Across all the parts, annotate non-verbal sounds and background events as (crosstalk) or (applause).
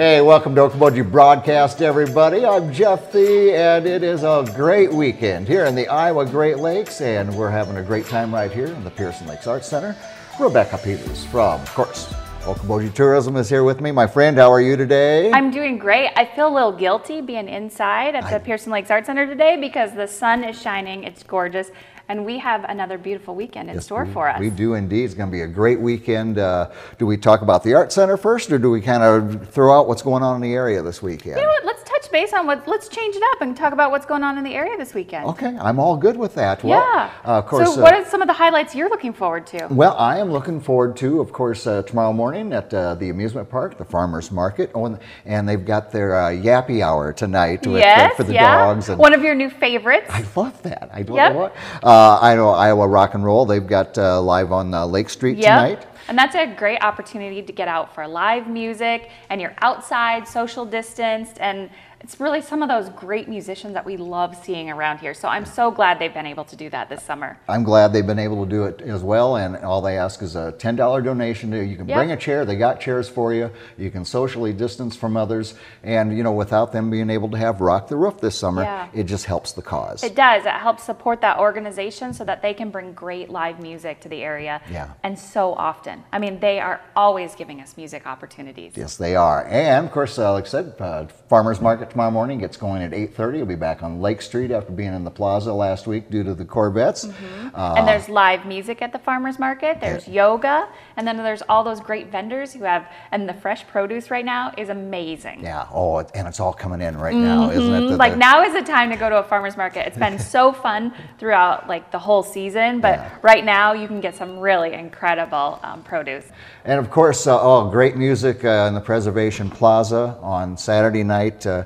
Hey, welcome to Okoboji Broadcast, everybody. I'm Jeff Thee, and it is a great weekend here in the Iowa Great Lakes, and we're having a great time right here in the Pearson Lakes Arts Center. Rebecca Peters from, of course, Okoboji Tourism is here with me. My friend, how are you today? I'm doing great. I feel a little guilty being inside at the I... Pearson Lakes Art Center today because the sun is shining. It's gorgeous and we have another beautiful weekend in yes, store we, for us. We do indeed. It's going to be a great weekend. Uh, do we talk about the Art Center first, or do we kind of throw out what's going on in the area this weekend? You know what? Let's touch base on what. Let's change it up and talk about what's going on in the area this weekend. Okay, I'm all good with that. Well, yeah. Uh, of course. So, what uh, are some of the highlights you're looking forward to? Well, I am looking forward to, of course, uh, tomorrow morning at uh, the amusement park, the farmers market, oh, and they've got their yappy hour tonight with, yes, for the yeah. dogs. And One of your new favorites. I love that. I don't yep. know what. I know Iowa Rock and Roll. They've got uh, live on uh, Lake Street yep. tonight. And that's a great opportunity to get out for live music and you're outside, social distanced, and it's really some of those great musicians that we love seeing around here. So I'm so glad they've been able to do that this summer. I'm glad they've been able to do it as well. And all they ask is a $10 donation. You can yep. bring a chair. They got chairs for you. You can socially distance from others. And, you know, without them being able to have Rock the Roof this summer, yeah. it just helps the cause. It does. It helps support that organization so that they can bring great live music to the area. Yeah. And so often. I mean, they are always giving us music opportunities. Yes, they are. And, of course, uh, like I said, uh, Farmers Market tomorrow morning gets going at 8.30. We'll be back on Lake Street after being in the plaza last week due to the Corvettes. Mm-hmm. Uh, and there's live music at the farmer's market. There's yeah. yoga. And then there's all those great vendors who have, and the fresh produce right now is amazing. Yeah. Oh, and it's all coming in right now, mm-hmm. isn't it? The, like now is the time to go to a farmer's market. It's been so (laughs) fun throughout like the whole season, but yeah. right now you can get some really incredible um, produce. And of course, uh, oh, great music uh, in the Preservation Plaza on Saturday night. Uh,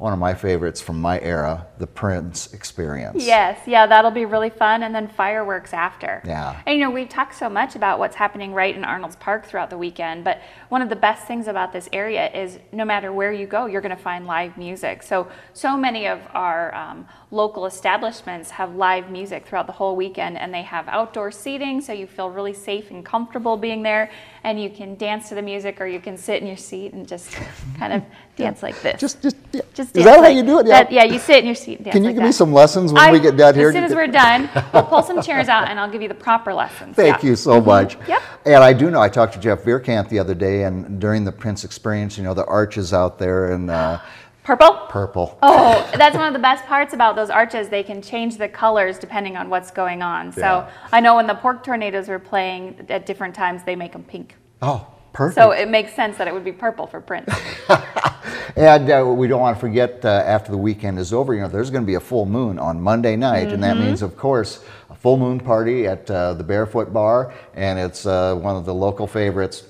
one of my favorites from my era, the Prince Experience. Yes, yeah, that'll be really fun. And then fireworks after. Yeah. And you know, we've talked so much about what's happening right in Arnold's Park throughout the weekend, but one of the best things about this area is no matter where you go, you're going to find live music. So, so many of our um, local establishments have live music throughout the whole weekend and they have outdoor seating so you feel really safe and comfortable being there and you can dance to the music or you can sit in your seat and just kind of (laughs) dance like this. Just, just, yeah. just Is that like, how you do it? Yeah. That, yeah, you sit in your seat Can you like give that. me some lessons when I, we get down here? As soon as we're done, we'll pull some chairs out and I'll give you the proper lessons. Thank yeah. you so mm-hmm. much. Yep. And I do know, I talked to Jeff Vierkant the other day and during the Prince experience, you know, the arches out there and uh, (gasps) Purple? Purple. Oh, that's one of the best parts about those arches. They can change the colors depending on what's going on. So yeah. I know when the pork tornadoes were playing at different times, they make them pink. Oh, perfect. So it makes sense that it would be purple for Prince. (laughs) and uh, we don't want to forget uh, after the weekend is over, you know, there's going to be a full moon on Monday night. Mm-hmm. And that mm-hmm. means, of course, a full moon party at uh, the Barefoot Bar. And it's uh, one of the local favorites.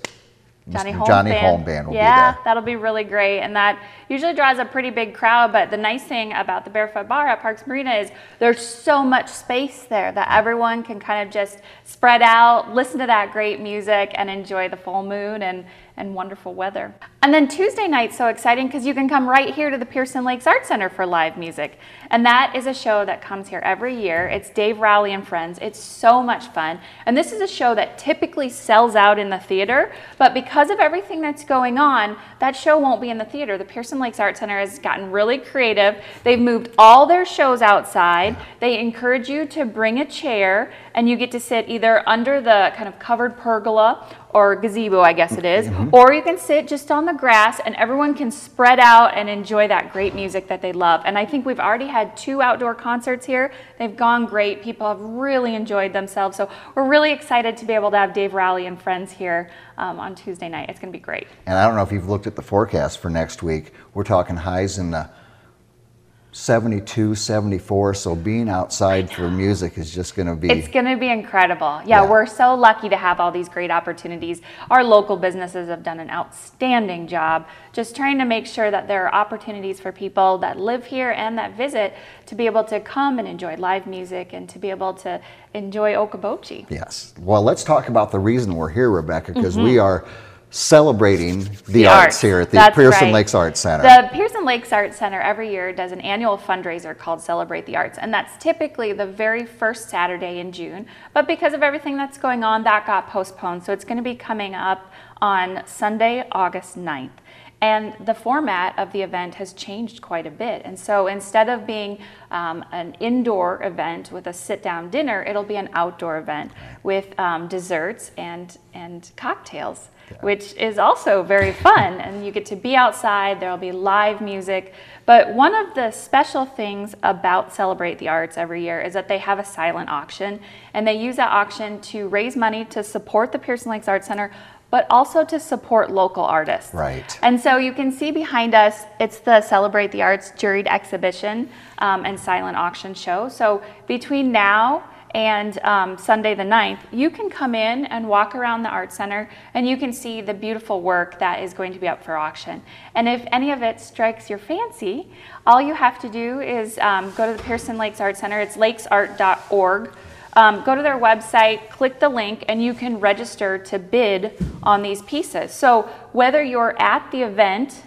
Johnny Holm Johnny band. Holm band will yeah, be there. that'll be really great. And that usually draws a pretty big crowd. But the nice thing about the Barefoot Bar at Parks Marina is there's so much space there that everyone can kind of just spread out, listen to that great music, and enjoy the full moon and, and wonderful weather. And then Tuesday night's so exciting because you can come right here to the Pearson Lakes Art Center for live music. And that is a show that comes here every year. It's Dave Rowley and Friends. It's so much fun. And this is a show that typically sells out in the theater, but because of everything that's going on, that show won't be in the theater. The Pearson Lakes Art Center has gotten really creative. They've moved all their shows outside. They encourage you to bring a chair and you get to sit either under the kind of covered pergola or gazebo, I guess it is, mm-hmm. or you can sit just on the grass and everyone can spread out and enjoy that great music that they love. And I think we've already had two outdoor concerts here. They've gone great. People have really enjoyed themselves. So we're really excited to be able to have Dave Rowley and friends here um, on Tuesday night. It's going to be great. And I don't know if you've looked at the forecast for next week. We're talking highs in the 72, 74. So being outside for music is just going to be. It's going to be incredible. Yeah, yeah, we're so lucky to have all these great opportunities. Our local businesses have done an outstanding job just trying to make sure that there are opportunities for people that live here and that visit to be able to come and enjoy live music and to be able to enjoy Okoboji. Yes. Well, let's talk about the reason we're here, Rebecca, because mm-hmm. we are celebrating the, the arts, arts, here at the That's Pearson right. Lakes Arts Center. The Pearson Lakes Arts Center every year does an annual fundraiser called Celebrate the Arts, and that's typically the very first Saturday in June. But because of everything that's going on, that got postponed, so it's going to be coming up on Sunday, August 9th. And the format of the event has changed quite a bit. And so instead of being um, an indoor event with a sit down dinner, it'll be an outdoor event with um, desserts and, and cocktails, yeah. which is also very fun. and you get to be outside, there'll be live music. But one of the special things about Celebrate the Arts every year is that they have a silent auction, and they use that auction to raise money to support the Pearson Lakes Arts Center but also to support local artists. Right. And so you can see behind us, it's the Celebrate the Arts juried exhibition um, and silent auction show. So between now and um, Sunday the 9th, you can come in and walk around the Art Center and you can see the beautiful work that is going to be up for auction. And if any of it strikes your fancy, all you have to do is um, go to the Pearson Lakes Art Center. It's lakesart.org um, go to their website, click the link, and you can register to bid on these pieces. So whether you're at the event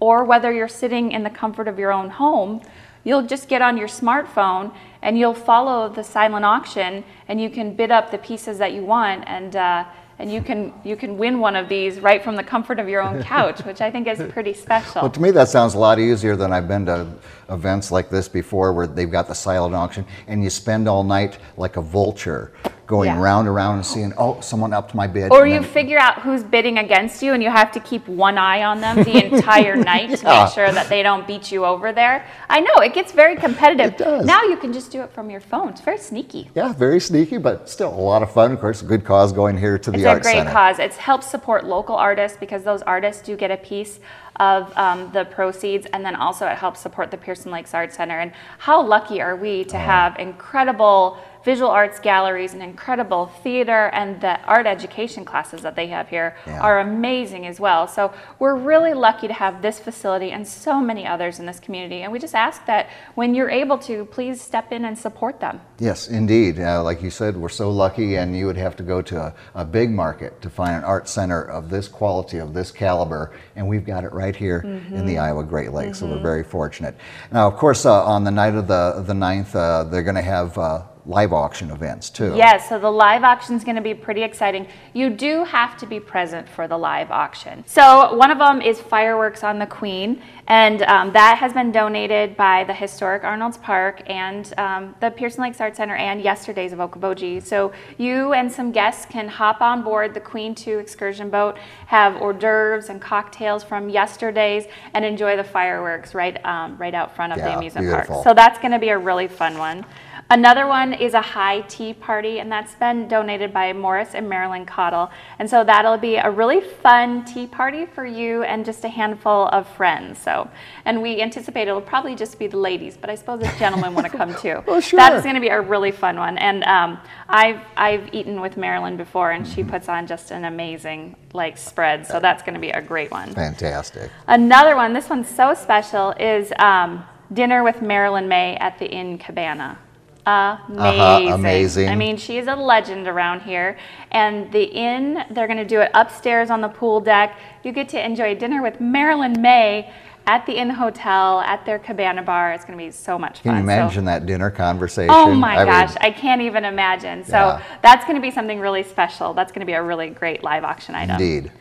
or whether you're sitting in the comfort of your own home, you'll just get on your smartphone and you'll follow the silent auction and you can bid up the pieces that you want and uh, and you can you can win one of these right from the comfort of your own couch, (laughs) which I think is pretty special. Well, to me, that sounds a lot easier than I've been to events like this before, where they've got the silent auction, and you spend all night like a vulture going yeah. round and round and seeing, oh, someone upped my bid. Or you then, figure out who's bidding against you and you have to keep one eye on them the (laughs) entire night yeah. to make sure that they don't beat you over there. I know, it gets very competitive. It does. Now you can just do it from your phone. It's very sneaky. Yeah, very sneaky, but still a lot of fun. Of course, a good cause going here to the it's Arts Center. It's a great cause. It's helped support local artists because those artists do get a piece of um, the proceeds, and then also it helps support the Pearson Lakes Arts Center. And how lucky are we to have incredible visual arts galleries and incredible theater and the art education classes that they have here yeah. are amazing as well. So we're really lucky to have this facility and so many others in this community. And we just ask that when you're able to, please step in and support them. Yes, indeed. Uh, like you said, we're so lucky, and you would have to go to a, a, big market to find an art center of this quality, of this caliber, and we've got it right here mm-hmm. in the mm-hmm. Iowa Great Lakes. Mm-hmm. So we're mm-hmm. very fortunate. Now, of course, uh, on the night of the the 9th, uh, they're going to have uh, live auction events too. Yes, so the live auction is going to be pretty exciting. You do have to be present for the live auction. So one of them is fireworks on the Queen, and um, that has been donated by the historic Arnold's Park and um, the Pearson Lakes Art Center and yesterday's of Okoboji. So you and some guests can hop on board the Queen 2 excursion boat, have hors d'oeuvres and cocktails from yesterday's, and enjoy the fireworks right um, right out front of yeah, the amusement beautiful. park. So that's going to be a really fun one. Another one is a high tea party, and that's been donated by Morris and Marilyn Cottle. And so that'll be a really fun tea party for you and just a handful of friends. So, and we anticipate it'll probably just be the ladies, but I suppose if gentlemen want to come (laughs) too. well, sure. That's going to be a really fun one. And um, I've I've eaten with Marilyn before, and she puts on just an amazing like spread. So that's going to be a great one. Fantastic. Another one. This one's so special. Is um, dinner with Marilyn Maye at the Inn Cabana amazing. Uh-huh, amazing. I mean, she's a legend around here. And the inn, they're going to do it upstairs on the pool deck. You get to enjoy dinner with Marilyn Maye at the Inn Hotel at their cabana bar. It's going to be so much fun. Can you imagine so, that dinner conversation? Oh my I gosh, mean, I can't even imagine. So yeah. that's going to be something really special. That's going to be a really great live auction item. Indeed.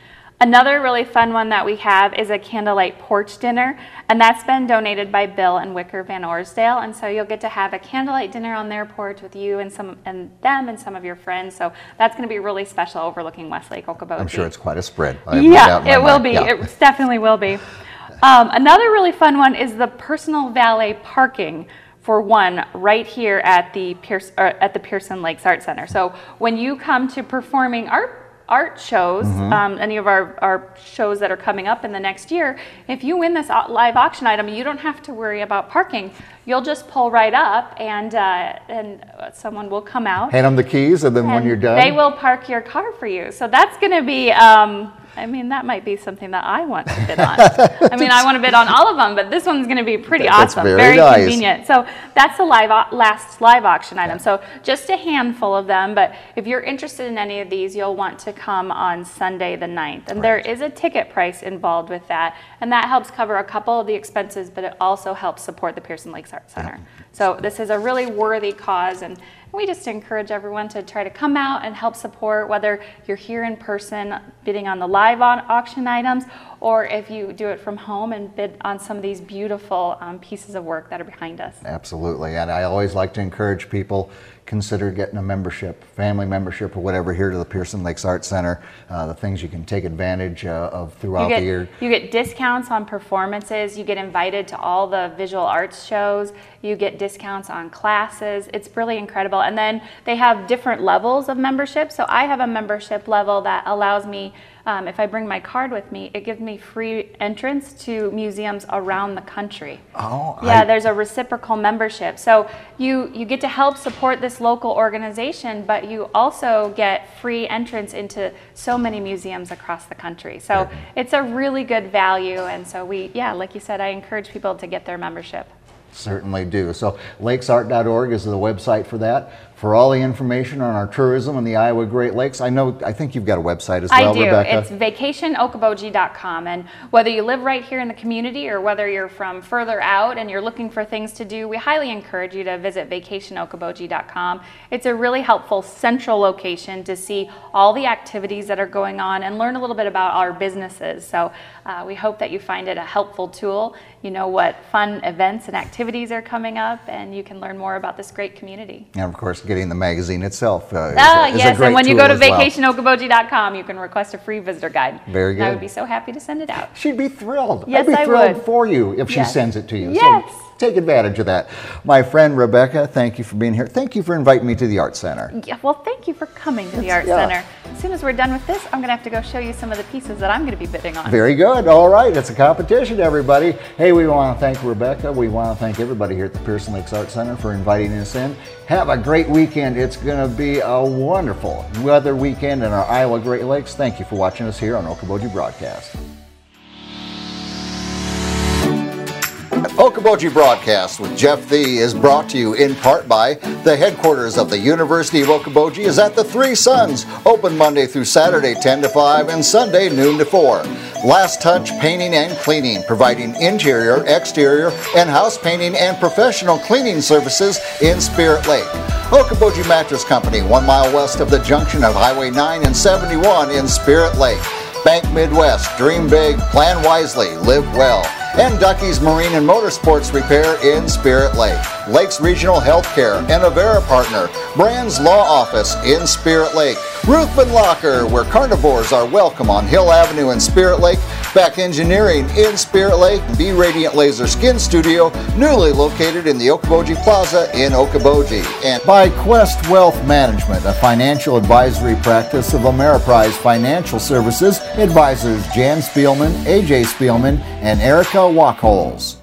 Another really fun one that we have is a candlelight porch dinner, and that's been donated by Bill and Wicker Van Orsdale. And so you'll get to have a candlelight dinner on their porch with you and some and them and some of your friends. So that's going to be really special, overlooking Westlake Okoboji. I'm sure it's quite a spread. yeah, it will be. Yeah. It definitely will be. Um, another really fun one is the personal valet parking for one right here at the Pierce, at the Pearson Lakes Art Center. So when you come to performing art art shows, mm-hmm. um, any of our, our shows that are coming up in the next year, if you win this live auction item, you don't have to worry about parking. You'll just pull right up, and uh, and someone will come out. Hand them the keys, and then and when you're done, they will park your car for you. So that's going to be. Um, I mean, that might be something that I want to bid on. (laughs) I mean, I want to bid on all of them, but this one's going to be pretty that's awesome, very, very nice. convenient. So that's the live last live auction item. So just a handful of them, but if you're interested in any of these, you'll want to come on Sunday the 9th. And right. there is a ticket price involved with that, and that helps cover a couple of the expenses, but it also helps support the Pearson Lakes Center. So this is a really worthy cause, and we just encourage everyone to try to come out and help support, whether you're here in person bidding on the live on auction items, or if you do it from home and bid on some of these beautiful um, pieces of work that are behind us. Absolutely. And I always like to encourage people consider getting a membership, family membership or whatever here to the Pearson Lakes Art Center. Uh, the things you can take advantage uh, of throughout get, the year. You get discounts on performances. You get invited to all the visual arts shows. You get discounts on classes. It's really incredible. And then they have different levels of membership. So I have a membership level that allows me um, if I bring my card with me, it gives me free entrance to museums around the country. Oh, yeah, I, there's a reciprocal membership. So you you get to help support this local organization, but you also get free entrance into so many museums across the country. So yeah. it's a really good value, and so we yeah, like you said, I encourage people to get their membership. Certainly do. So lakesart.org is the website for that for all the information on our tourism in the Iowa Great Lakes. I know, I think you've got a website as well, I do. Rebecca. It's vacationokoboji.com. And whether you live right here in the community or whether you're from further out and you're looking for things to do, we highly encourage you to visit vacationokoboji.com. It's a really helpful central location to see all the activities that are going on and learn a little bit about our businesses. So uh, we hope that you find it a helpful tool. You know what fun events and activities are coming up, and you can learn more about this great community. And of course, getting the magazine itself. Uh, ah, is, yes, and when you go to vacationokoboji.com, you can request a free visitor guide. Very good. I would be so happy to send it out. She'd be thrilled. Yes, I'd be I thrilled would. for you if yes. she sends it to you. Yes. So take advantage of that. My friend Rebecca, thank you for being here. Thank you for inviting me to the Art Center. Yeah, well, thank you for coming to the Art yeah. Center. As soon as we're done with this, I'm going to have to go show you some of the pieces that I'm going to be bidding on. Very good. All right. It's a competition, everybody. Hey, we want to thank Rebecca. We want to thank everybody here at the Pearson Lakes Art Center for inviting us in. Have a great weekend. It's going to be a wonderful weather weekend in our Iowa Great Lakes. Thank you for watching us here on Okoboji Broadcast. Okoboji Broadcast with Jeff Thee is brought to you in part by the headquarters of the University of Okoboji is at the Three Suns, open Monday through Saturday 10 to 5 and Sunday noon to 4. Last Touch Painting and Cleaning, providing interior, exterior, and house painting and professional cleaning services in Spirit Lake. Okoboji Mattress Company, one mile west of the junction of Highway 9 and 71 in Spirit Lake. Bank Midwest, dream big, plan wisely, live well and Ducky's Marine and Motorsports Repair in Spirit Lake. Lakes Regional Healthcare and Avera Partner, Brands Law Office in Spirit Lake, Ruthven Locker, where carnivores are welcome on Hill Avenue in Spirit Lake, Beck Engineering in Spirit Lake, B Radiant Laser Skin Studio, newly located in the Okoboji Plaza in Okoboji, and by Quest Wealth Management, a financial advisory practice of Ameriprise Financial Services, advisors Jan Spielman, AJ Spielman, and Erica Walkholes.